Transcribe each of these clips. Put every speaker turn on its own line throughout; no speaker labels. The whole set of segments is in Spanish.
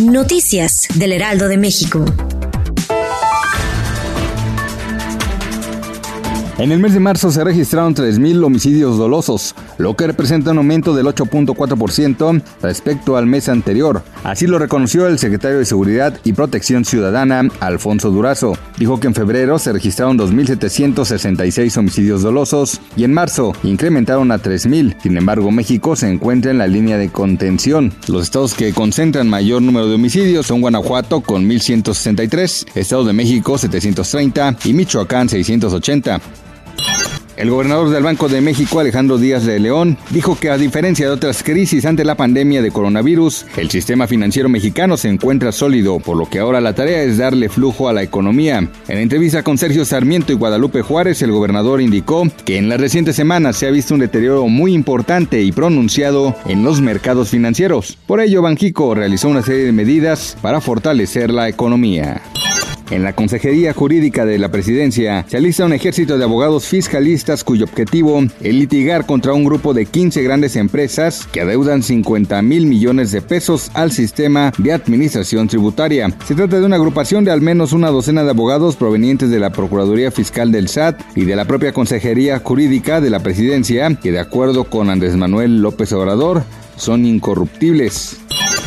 Noticias del Heraldo de México.
En el mes de marzo se registraron 3.000 homicidios dolosos, lo que representa un aumento del 8.4% respecto al mes anterior. Así lo reconoció el secretario de Seguridad y Protección Ciudadana, Alfonso Durazo. Dijo que en febrero se registraron 2.766 homicidios dolosos y en marzo incrementaron a 3.000. Sin embargo, México se encuentra en la línea de contención. Los estados que concentran mayor número de homicidios son Guanajuato con 1.163, Estado de México 730 y Michoacán 680. El gobernador del Banco de México, Alejandro Díaz de León, dijo que a diferencia de otras crisis ante la pandemia de coronavirus, el sistema financiero mexicano se encuentra sólido, por lo que ahora la tarea es darle flujo a la economía. En entrevista con Sergio Sarmiento y Guadalupe Juárez, el gobernador indicó que en las recientes semanas se ha visto un deterioro muy importante y pronunciado en los mercados financieros. Por ello, Banjico realizó una serie de medidas para fortalecer la economía. En la Consejería Jurídica de la Presidencia se alista un ejército de abogados fiscalistas cuyo objetivo es litigar contra un grupo de 15 grandes empresas que adeudan 50 mil millones de pesos al sistema de administración tributaria. Se trata de una agrupación de al menos una docena de abogados provenientes de la Procuraduría Fiscal del SAT y de la propia Consejería Jurídica de la Presidencia, que de acuerdo con Andrés Manuel López Obrador, son incorruptibles.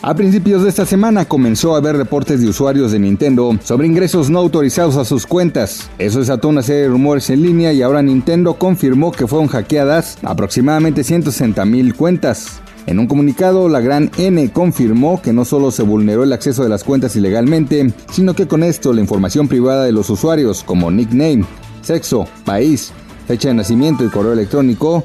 A principios de esta semana comenzó a haber reportes de usuarios de Nintendo sobre ingresos no autorizados a sus cuentas. Eso desató una serie de rumores en línea y ahora Nintendo confirmó que fueron hackeadas aproximadamente 160 mil cuentas. En un comunicado, la gran N confirmó que no solo se vulneró el acceso de las cuentas ilegalmente, sino que con esto la información privada de los usuarios, como nickname, sexo, país, fecha de nacimiento y correo electrónico,